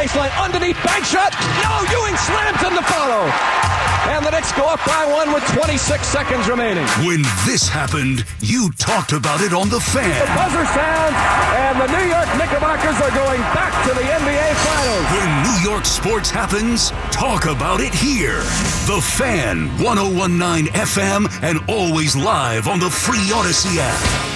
baseline, underneath, bank shot. No, Ewing slams in the follow. And the Knicks go up by one with 26 seconds remaining. When this happened, you talked about it on The Fan. The buzzer sounds, and the New York Knickerbockers are going back to the NBA Finals. When New York sports happens, talk about it here. The Fan, 1019 FM, and always live on the free Audacy app.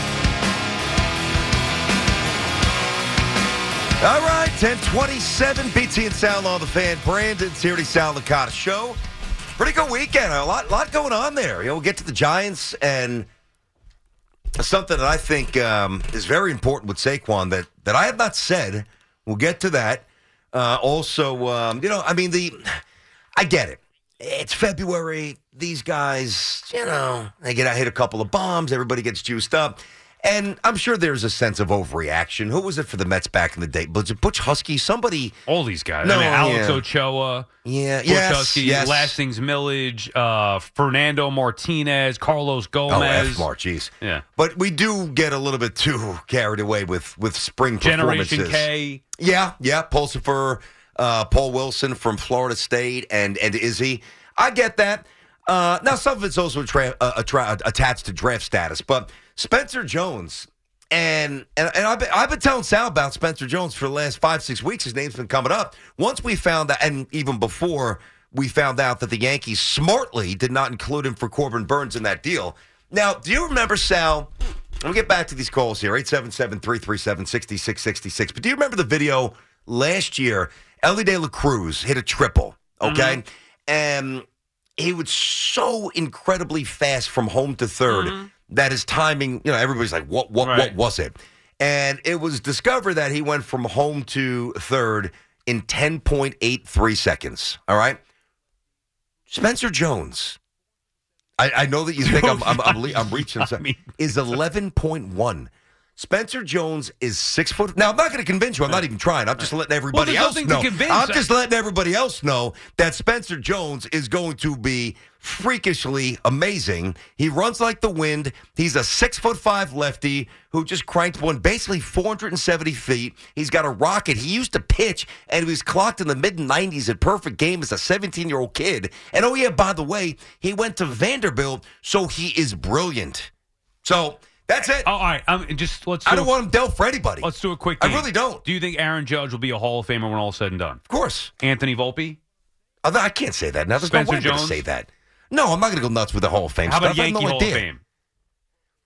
All right, 1027, BT and Sound on the fan. Brandon's Brandon Tierney, Sal Licata show. Pretty good weekend. A lot, lot going on there. You know, we'll get to the Giants and something that I think um, is very important with Saquon that, that I have not said. We'll get to that. Uh, also, um, you know, I mean, the I get it. It's February. These guys, you know, they get hit a couple of bombs. Everybody gets juiced up. And I'm sure there's a sense of overreaction. Who was it for the Mets back in the day? Was it Butch Huskey? Somebody. All these guys. No, I mean, Alex yeah. Ochoa, Yeah, Butch yes, Huskey, yes. Lastings Milledge, uh, Fernando Martinez, Carlos Oh, Gomez. F Mar, jeez. Yeah. But we do get a little bit too carried away with with spring Generation performances. K. Yeah, yeah. Pulsipher, uh, Paul Wilson from Florida State, and and Izzy. I get that. Uh, now some of it's also tra- uh, attra- attached to draft status, but Spencer Jones. And and, and I've, been, I've been telling Sal about Spencer Jones for the last five six weeks. His name's been coming up. Once we found out, and even before we found out that the Yankees smartly did not include him for Corbin Burnes in that deal. Now, do you remember Sal? Let me get back to these calls here 877 337 6666. But do you remember the video last year? Elly De La Cruz hit a triple, okay? And he was so incredibly fast from home to 3rd mm-hmm. that his timing, you know, everybody's like, what, what, what was it? And it was discovered that he went from home to third in 10.83 seconds. All right. Spencer Jones. I, I know that you think I'm, I'm, I'm, I'm reaching. I mean- is 11.1. Spencer Jones is six foot. Now I'm not going to convince you. I'm not even trying. I'm just letting everybody there's else know. I'm just letting everybody else know that Spencer Jones is going to be freakishly amazing. He runs like the wind. He's a six foot five lefty who just cranked one basically 470 feet. He's got a rocket. He used to pitch and he was clocked in the mid 90s at perfect game as a 17 year old kid. And oh yeah, by the way, he went to Vanderbilt, so he is brilliant. So that's it. Oh, all right. Um, just let's. I do don't a- want him dealt for anybody. Let's do a quick. I really don't. Do you think Aaron Judge will be a Hall of Famer when all is said and done? Of course. Anthony Volpe. I can't say that. Now there's Spencer no way I'm going to say that. No, I'm not going to go nuts with the Hall of Fame How stuff. about I Yankee no Hall idea. of Fame?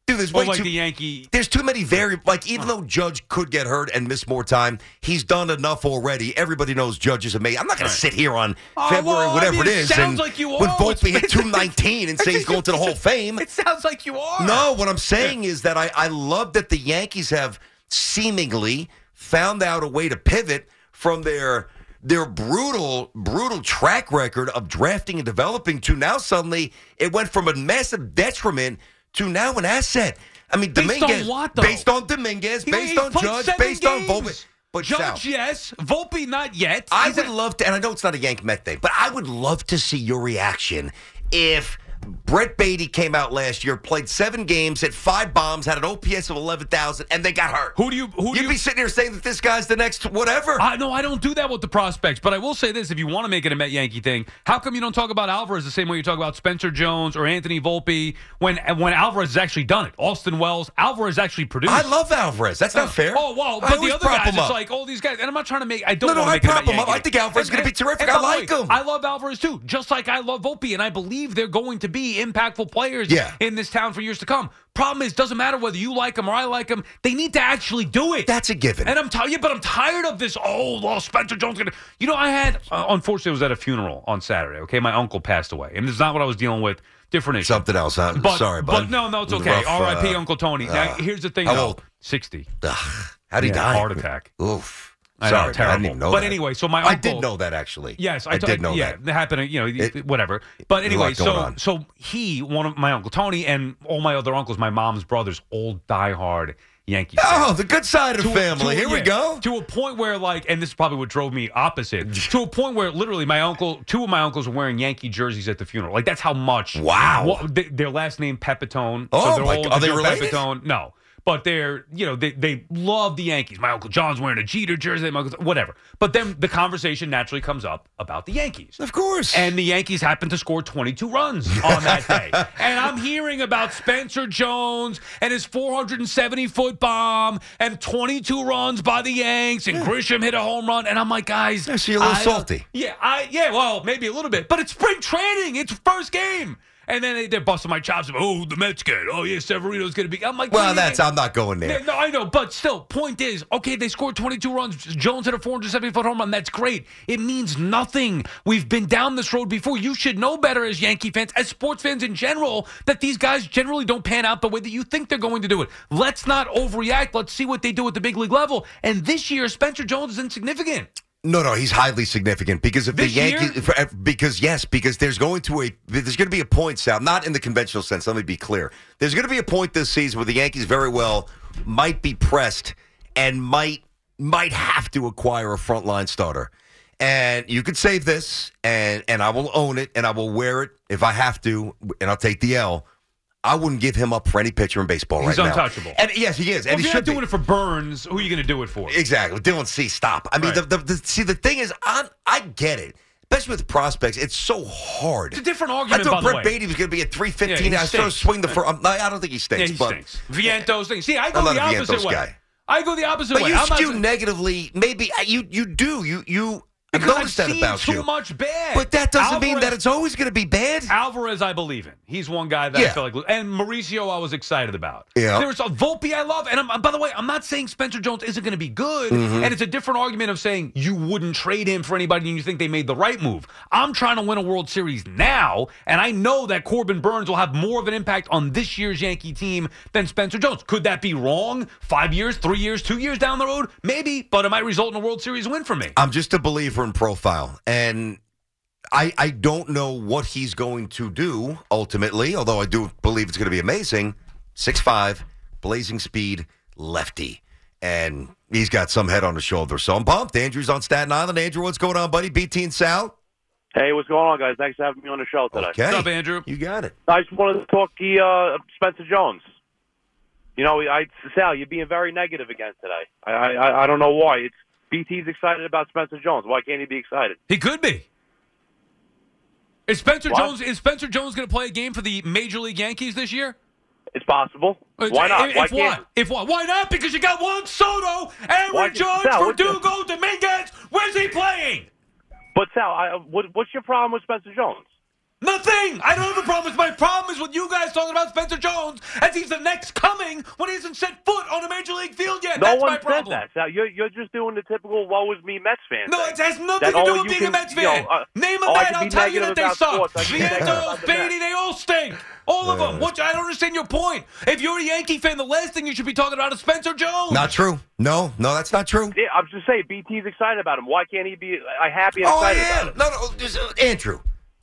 Dude, there's way like too. the Yankee. there's too many very like even though Judge could get hurt and miss more time, he's done enough already. Everybody knows Judge is amazing. I'm not going Right. to sit here on Oh, February well, I whatever mean, it it is sounds and like you with are. Volpe hit 219 and say he's going to the Hall of Fame. It sounds like you are. No, what I'm saying is that I, I love that the Yankees have seemingly found out a way to pivot from their their brutal, brutal track record of drafting and developing to now suddenly it went from a massive detriment to now an asset. I mean, Based on Dominguez, what, though? based on Dominguez, He- based on Judge, based on. Volpe. But Judge, Sal, yes. Volpe, not yet. I He's would a- love to, and I know it's not a Yank Met thing, but I would love to see your reaction if Brett Baty came out last year, played seven games, hit five bombs, had an OPS of eleven thousand, and they got hurt. Who do you? Who do You'd you? be sitting here saying that this guy's the next whatever. I, no, I don't do that with the prospects. But I will say this: if you want to make it a Met Yankee thing, how come you don't talk about Alvarez the same way you talk about Spencer Jones or Anthony Volpe when when Alvarez has actually done it? Austin Wells, Alvarez actually produced. I love Alvarez. That's not uh, fair. Oh well, but the other guys, it's like all these guys, and I'm not trying to make. I don't No, no, I make it a prop him up. I think. Alvarez is gonna be terrific. I like way, him. I love Alvarez too, just like I love Volpe, and I believe they're going to be impactful players Yeah. in this town for years to come. Problem is, doesn't matter whether you like them or I like them. They need to actually do it. That's a given. And I'm tired, yeah, but I'm tired of this. Oh, well, Spencer Jones. Gonna, you know, I had uh, unfortunately I was at a funeral on Saturday. Okay, my uncle passed away, and is not what I was dealing with. Different issue. Something else. Huh? But, Sorry, bud. but no, no, it's okay. Rough, R.I.P. uh, Uncle Tony. now, here's the thing, how though. old? Sixty. Ugh, how'd he Yeah, die? Heart attack. Oof. I know, terrible. I didn't even know But that. anyway, so my uncle, I did know that actually. Yes, I did know yeah, that. it happened. You know, It- whatever. But a anyway, so on. so he, one of my uncle Tony, and all my other uncles, my mom's brothers, all diehard Yankees. Oh, the good side of the To- family. to- Here we go. To a point where, like, and this is probably what drove me opposite. to a point where, literally, my uncle, two of my uncles were wearing Yankee jerseys at the funeral. Like, that's how much. Wow. What, th- their last name Pepitone. Oh, they're my all God. Are they related? Pepitone. No. But they're you know they they love the Yankees. My uncle John's wearing a Jeter jersey, my uncle, whatever. But then the conversation naturally comes up about the Yankees. Of course. And the Yankees happen to score 22 runs on that day. and I'm hearing about Spencer Jones and his 470 foot bomb and 22 runs by the Yanks and Grisham hit a home run. And I'm like, guys. Yeah, so you're a little I- salty. Yeah, I yeah, well, maybe a little bit. But it's spring training. It's first game. And then they, they're busting my chops. Oh, the Mets good. Oh, yeah, Severino's going to be. I'm like, well, what do you that's? I'm not going there. No, I know, but still, point is, okay, they scored 22 runs. Jones hit a 470 foot home run. That's great. It means nothing. We've been down this road before. You should know better as Yankee fans, as sports fans in general, that these guys generally don't pan out the way that you think they're going to do it. Let's not overreact. Let's see what they do at the big league level. And this year, Spencer Jones is insignificant. No, no, he's highly significant because if This the Yankees, year? uh, because yes, because there's going to a there's going to be a point, Sal, not in the conventional sense. Let me be clear. There's going to be a point this season where the Yankees very well might be pressed and might might have to acquire a frontline starter. And you could save this, and and I will own it, and I will wear it if I have to, and I'll take the L. I wouldn't give him up for any pitcher in baseball He's right now. He's untouchable. And yes, he is, Well, and if you're not doing be. it for Burnes, who are you going to do it for? Exactly. Dylan C. Stop. I mean, Right. the, the, the, see, the thing is, i I get it. Especially with prospects, it's so hard. It's a different argument. I thought Brett. Baty was going to be at 315. he I started stinks. swing the first. I don't think he stinks. Yeah, he but, stinks. Vientos stinks. See, I go the opposite Vientos way. guy. I go the opposite But way. you I'm skew saying- negatively. Maybe you you do. You you I've because I've noticed that seen about too you. much bad. But that doesn't mean that it's always going to be bad. Alvarez, I believe in. He's one guy that I feel like, and Mauricio, I was excited about. Yeah. There's a Volpe I love, and I'm, by the way, I'm not saying Spencer Jones isn't going to be good, Mm-hmm. and it's a different argument of saying you wouldn't trade him for anybody, and you think they made the right move. I'm trying to win a World Series now, and I know that Corbin Burnes will have more of an impact on this year's Yankee team than Spencer Jones. Could that be wrong? Five years, three years, two years down the road, maybe, but it might result in a World Series win for me. I'm just a believer in profile, and I I don't know what he's going to do ultimately. Although I do believe it's going to be amazing. Six five, blazing speed, lefty, and he's got some head on his shoulder. So I'm pumped. Andrew's on Staten Island. Andrew, what's going on, buddy? BT and Sal. Hey, what's going on, guys? Thanks for having me on the show today. Okay, What's up, Andrew? You got it. I just wanted to talk to uh, Spencer Jones. You know, I Sal, you're being very negative again today. I I, I don't know why. It's BT's excited about Spencer Jones. Why can't he be excited? He could be. Is Spencer What? Jones is Spencer Jones going to play a game for the Major League Yankees this year? It's possible. Why not? If, why if can't? what? If what? Why not? Because you got Juan Soto, Aaron Judge, the- Verdugo, Dominguez. Where's he playing? But Sal, I, what, what's your problem with Spencer Jones? Nothing. I don't have a problem. with My problem is with you guys talking about Spencer Jones as he's the next coming when he hasn't set foot on a major league field yet. No That's one my said problem. that. Sal, you're you're just doing the typical "woe is me" Mets fan. No, thing. it has nothing That to do with you being a can- Mets you know, fan. uh, Name a oh, I Met, can I'll tell you that they suck. sports. I can be negative Vientos, about. Baty, they all stink. All of them. Which I don't understand your point. If you're a Yankee fan, the last thing you should be talking about is Spencer Jones. Not true. No, no, that's not true. Yeah, I'm just saying BT's excited about him. Why can't he be uh, happy and Oh, I excited am. about it? No, no, just, uh, Andrew.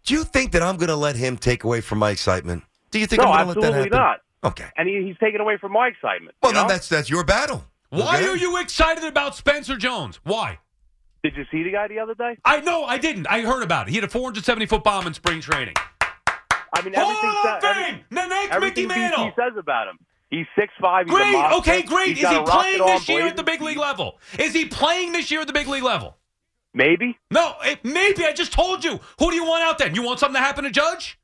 Do you think that I'm going to let him take away from my excitement? Do you think No, I'm going to let that absolutely happen? not. Okay. And he, he's taking away from my excitement. Well, you then know? that's that's your battle. Why Okay? are you excited about Spencer Jones? Why? Did you see the guy the other day? I know I didn't. I heard about it. He had a 470 foot bomb in spring training. I mean, Hall everything, of sa- Fame, every- the next Mickey Mantle. BT says about him. He's six five. He's a Great. Okay, great. He's Is he playing this year at the big league level? Is he playing this year at the big league level? Maybe. No, maybe. I just told you. Who do you want out there? You want something to happen to Judge?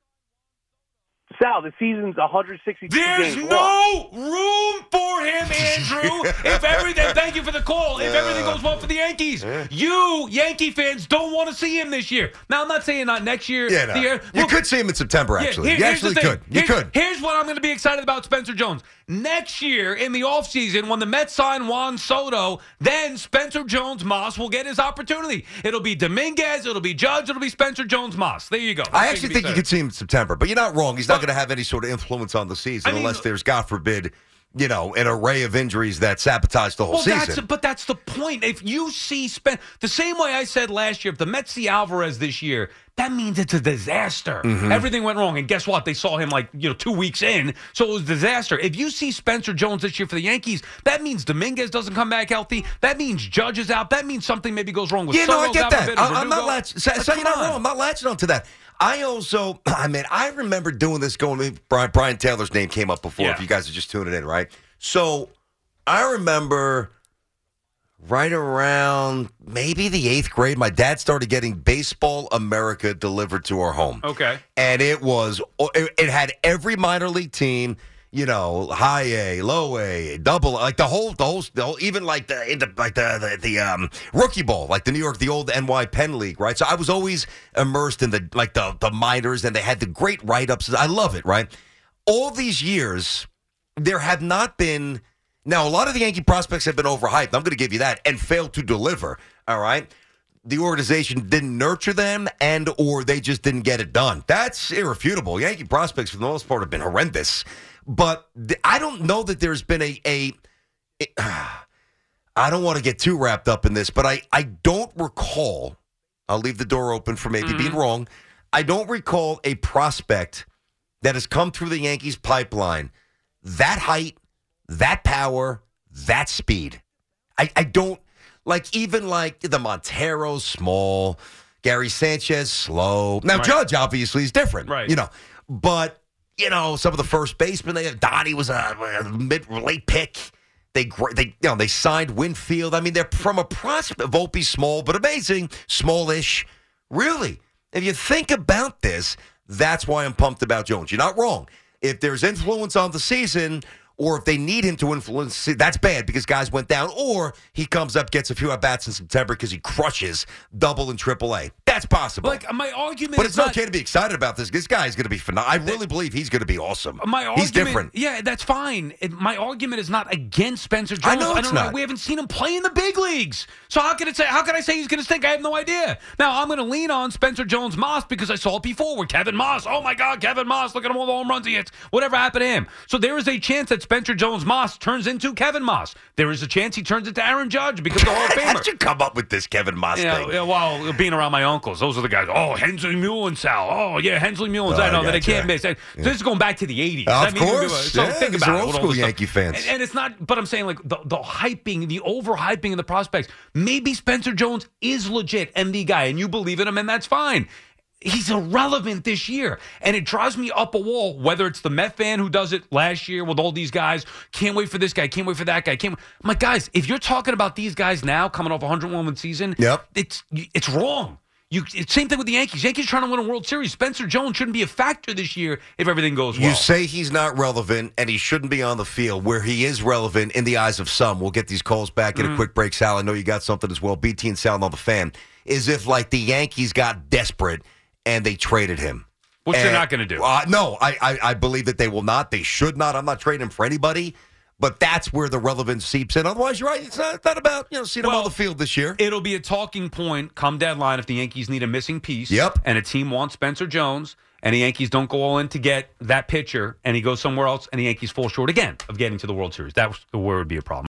Sal, the season's 162 There's games long. no room for him, Andrew. if everything, thank you for the call. If everything goes well for the Yankees, you Yankee fans don't want to see him this year. Now, I'm not saying not next year. Yeah, no. the year- you well, could see him in September. yeah, Actually, here- you actually thing. could. You Here's- could. Here's what I'm going to be excited about Spencer Jones. Next year in the offseason, when the Mets sign Juan Soto, then Spencer Jones Maas will get his opportunity. It'll be Dominguez, it'll be Judge, it'll be Spencer Jones Maas. There you go. I actually what think you be could see him in September, but you're not wrong. He's not going to have any sort of influence on the season I mean- unless there's, God forbid, you know, an array of injuries that sabotage the whole Well, season. that's but that's the point. If you see Spen the same way I said last year, if the Mets see Alvarez this year, that means it's a disaster. Mm-hmm. Everything went wrong, and guess what? They saw him like you know two weeks in, so it was a disaster. If you see Spencer Jones this year for the Yankees, that means Dominguez doesn't come back healthy. That means Judge is out. That means something maybe goes wrong with Yeah, no, I get that. I, I'm not latching. So, so you're not wrong. I'm not latching on to that. I also, I mean, I remember doing this. Going, Brian, Brian Taylor's name came up before. Yeah. If you guys are just tuning in, right? So I remember right around maybe the eighth grade, my dad started getting Baseball America delivered to our home. Okay. And it was, it it had every minor league team. You know, high A, low A, double, like the whole, the whole, the whole even like the, like the, the, the um, rookie ball, like the New York, the old NY Penn League, right? So I was always immersed in the, like the, the minors and they had the great write ups. I love it, right? All these years, there have not been, now a lot of the Yankee prospects have been overhyped. I'm going to give you that and failed to deliver, all right? the organization didn't nurture them and or they just didn't get it done. That's irrefutable. Yankee prospects for the most part have been horrendous. But th- I don't know that there's been a a I don't want to get too wrapped up in this, but I I don't recall I'll leave the door open for maybe being mm-hmm. wrong. I don't recall a prospect that has come through the Yankees pipeline that height, that power, that speed. I, I don't like even like the Monteros small, Gary Sanchez slow. Now Right. Judge obviously is different, Right. You know, but you know some of the first basemen they Donnie was a, a mid late pick. They they you know they signed Winfield. I mean they're from a prospect. Volpe small but amazing, smallish. Really, if you think about this, that's why I'm pumped about Jones. You're not wrong. If there's influence on the season, or if they need him to influence, that's bad because guys went down, or he comes up, gets a few at bats in September because he crushes double and triple A. That's possible. Like my argument, but it's not, okay to be excited about this. This guy is going to be phenomenal. I really believe he's going to be awesome. My argument, he's different. Yeah, that's fine. It, my argument is not against Spencer Jones. I know it's don't know. We haven't seen him play in the big leagues. So how can it say? How can I say he's going to stink? I have no idea. Now I'm going to lean on Spencer Jones Maas because I saw it before with Kevin Maas. Oh my God, Kevin Maas! Look at him all the home runs he hits. Whatever happened to him? So there is a chance that Spencer Jones Maas turns into Kevin Maas. There is a chance he turns into Aaron Judge because the Hall of Famer. How did you come up with this Kevin Maas Yeah, thing? yeah, well, being around my uncles, those are the guys. Oh, Hensley Muhlenthal. Oh, yeah, Hensley Muhlenthal. Oh, I know that I can't miss. This is going back to the 80s. Of I mean, course. So Yeah, think about are old school this stuff. Yankee fans. And, and it's not, but I'm saying like the, the hyping, the overhyping of the prospects. Maybe Spencer Jones is legit MD guy and you believe in him and that's fine. He's irrelevant this year. And it drives me up a wall, whether it's the Met fan who does it last year with all these guys. Can't wait for this guy. Can't wait for that guy. Can't wait. I'm like, guys, if you're talking about these guys now coming off a 101 win season, Yep. it's it's wrong. You, same thing with the Yankees. Yankees trying to win a World Series. Spencer Jones shouldn't be a factor this year if everything goes well. You say he's not relevant and he shouldn't be on the field where he is relevant in the eyes of some. We'll get these calls back Mm-hmm. in a quick break. Sal, I know you got something as well. BT and Sal on the fan. Is if like the Yankees got desperate and they traded him. Which they're not gonna do. Uh, no, I, I I believe that they will not. They should not. I'm not trading him for anybody. But that's where the relevance seeps in. Otherwise, you're right. It's not, it's not about you know seeing him Well, on the field this year. It'll be a talking point come deadline if the Yankees need a missing piece. Yep. And a team wants Spencer Jones, and the Yankees don't go all in to get that pitcher, and he goes somewhere else, and the Yankees fall short again of getting to the World Series. That was where it would be a problem.